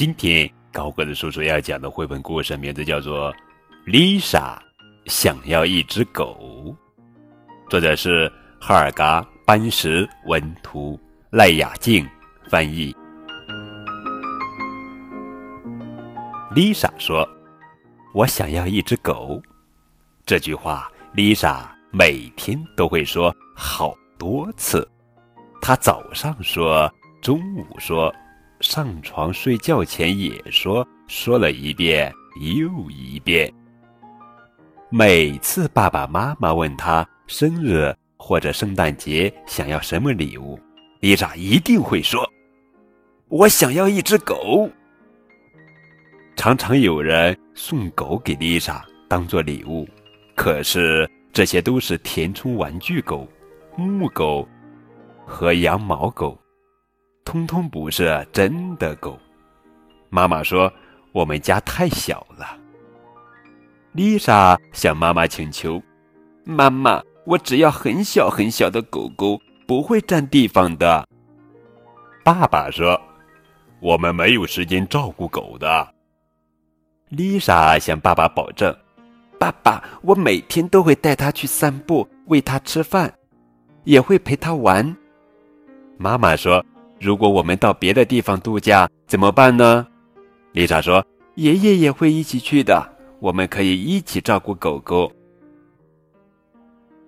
今天高个子叔叔要讲的绘本故事名字叫做《丽莎想要一只狗》，作者是哈尔嘎班什文图，赖雅静翻译。丽莎说：“我想要一只狗。”这句话，丽莎每天都会说好多次。她早上说，中午说。上床睡觉前也说，说了一遍又一遍。每次爸爸妈妈问他生日或者圣诞节想要什么礼物，丽莎一定会说：“我想要一只狗。”常常有人送狗给丽莎当做礼物，可是这些都是填充玩具狗、木狗和羊毛狗。通通不是真的狗。妈妈说：“我们家太小了。”丽莎向妈妈请求：“妈妈，我只要很小很小的狗狗，不会占地方的。”爸爸说：“我们没有时间照顾狗的。”丽莎向爸爸保证：“爸爸，我每天都会带它去散步，喂它吃饭，也会陪它玩。”妈妈说。如果我们到别的地方度假怎么办呢？丽莎说：“爷爷也会一起去的，我们可以一起照顾狗狗。”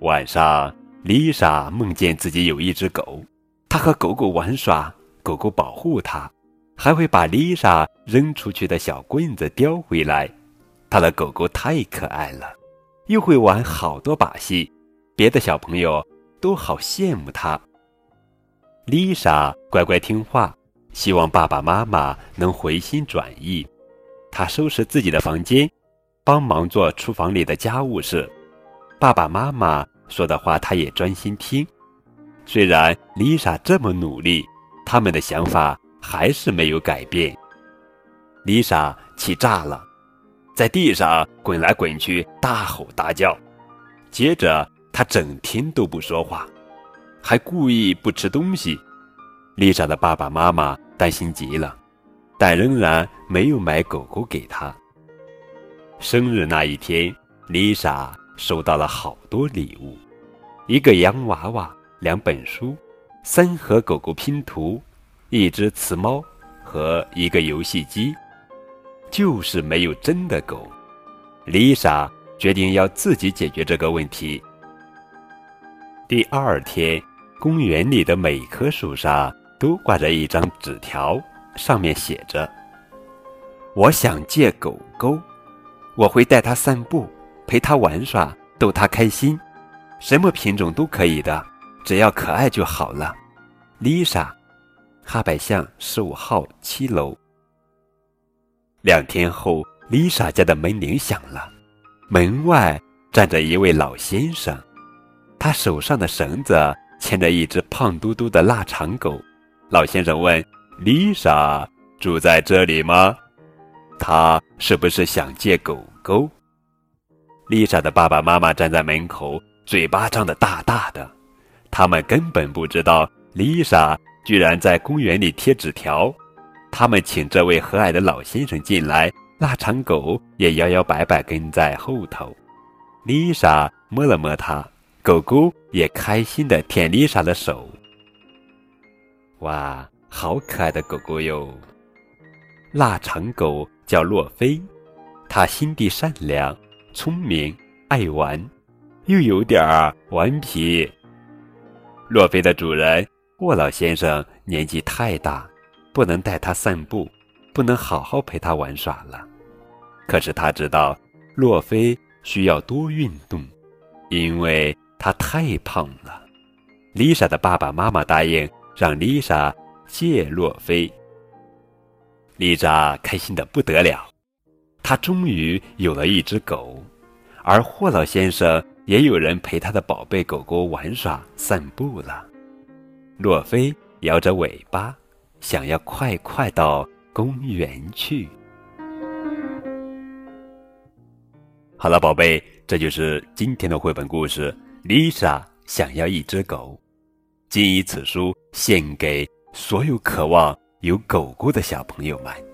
晚上，丽莎梦见自己有一只狗，她和狗狗玩耍，狗狗保护她，还会把丽莎扔出去的小棍子叼回来。她的狗狗太可爱了，又会玩好多把戏，别的小朋友都好羡慕她。丽莎乖乖听话，希望爸爸妈妈能回心转意。她收拾自己的房间，帮忙做厨房里的家务事。爸爸妈妈说的话，她也专心听。虽然丽莎这么努力，他们的想法还是没有改变。丽莎气炸了，在地上滚来滚去，大吼大叫。接着，她整天都不说话。还故意不吃东西，丽莎的爸爸妈妈担心极了，但仍然没有买狗狗给她。生日那一天，丽莎收到了好多礼物：一个洋娃娃、两本书、三盒狗狗拼图、一只雌猫和一个游戏机，就是没有真的狗。丽莎决定要自己解决这个问题。第二天。公园里的每棵树上都挂着一张纸条，上面写着：“我想借狗狗，我会带它散步，陪它玩耍，逗它开心，什么品种都可以的，只要可爱就好了。” Lisa，哈百巷十五号七楼。两天后，Lisa 家的门铃响了，门外站着一位老先生，他手上的绳子。牵着一只胖嘟嘟的腊肠狗，老先生问：“丽莎住在这里吗？她是不是想借狗狗？”丽莎的爸爸妈妈站在门口，嘴巴张得大大的，他们根本不知道丽莎居然在公园里贴纸条。他们请这位和蔼的老先生进来，腊肠狗也摇摇摆摆跟在后头。丽莎摸了摸它。狗狗也开心的舔丽莎的手。哇，好可爱的狗狗哟！腊肠狗叫洛菲，它心地善良、聪明、爱玩，又有点儿顽皮。洛菲的主人沃老先生年纪太大，不能带它散步，不能好好陪它玩耍了。可是他知道，洛菲需要多运动，因为。他太胖了，丽莎的爸爸妈妈答应让丽莎借洛菲。丽莎开心的不得了，她终于有了一只狗，而霍老先生也有人陪他的宝贝狗狗玩耍散步了。洛菲摇着尾巴，想要快快到公园去。好了，宝贝，这就是今天的绘本故事。丽莎想要一只狗，谨以此书献给所有渴望有狗狗的小朋友们。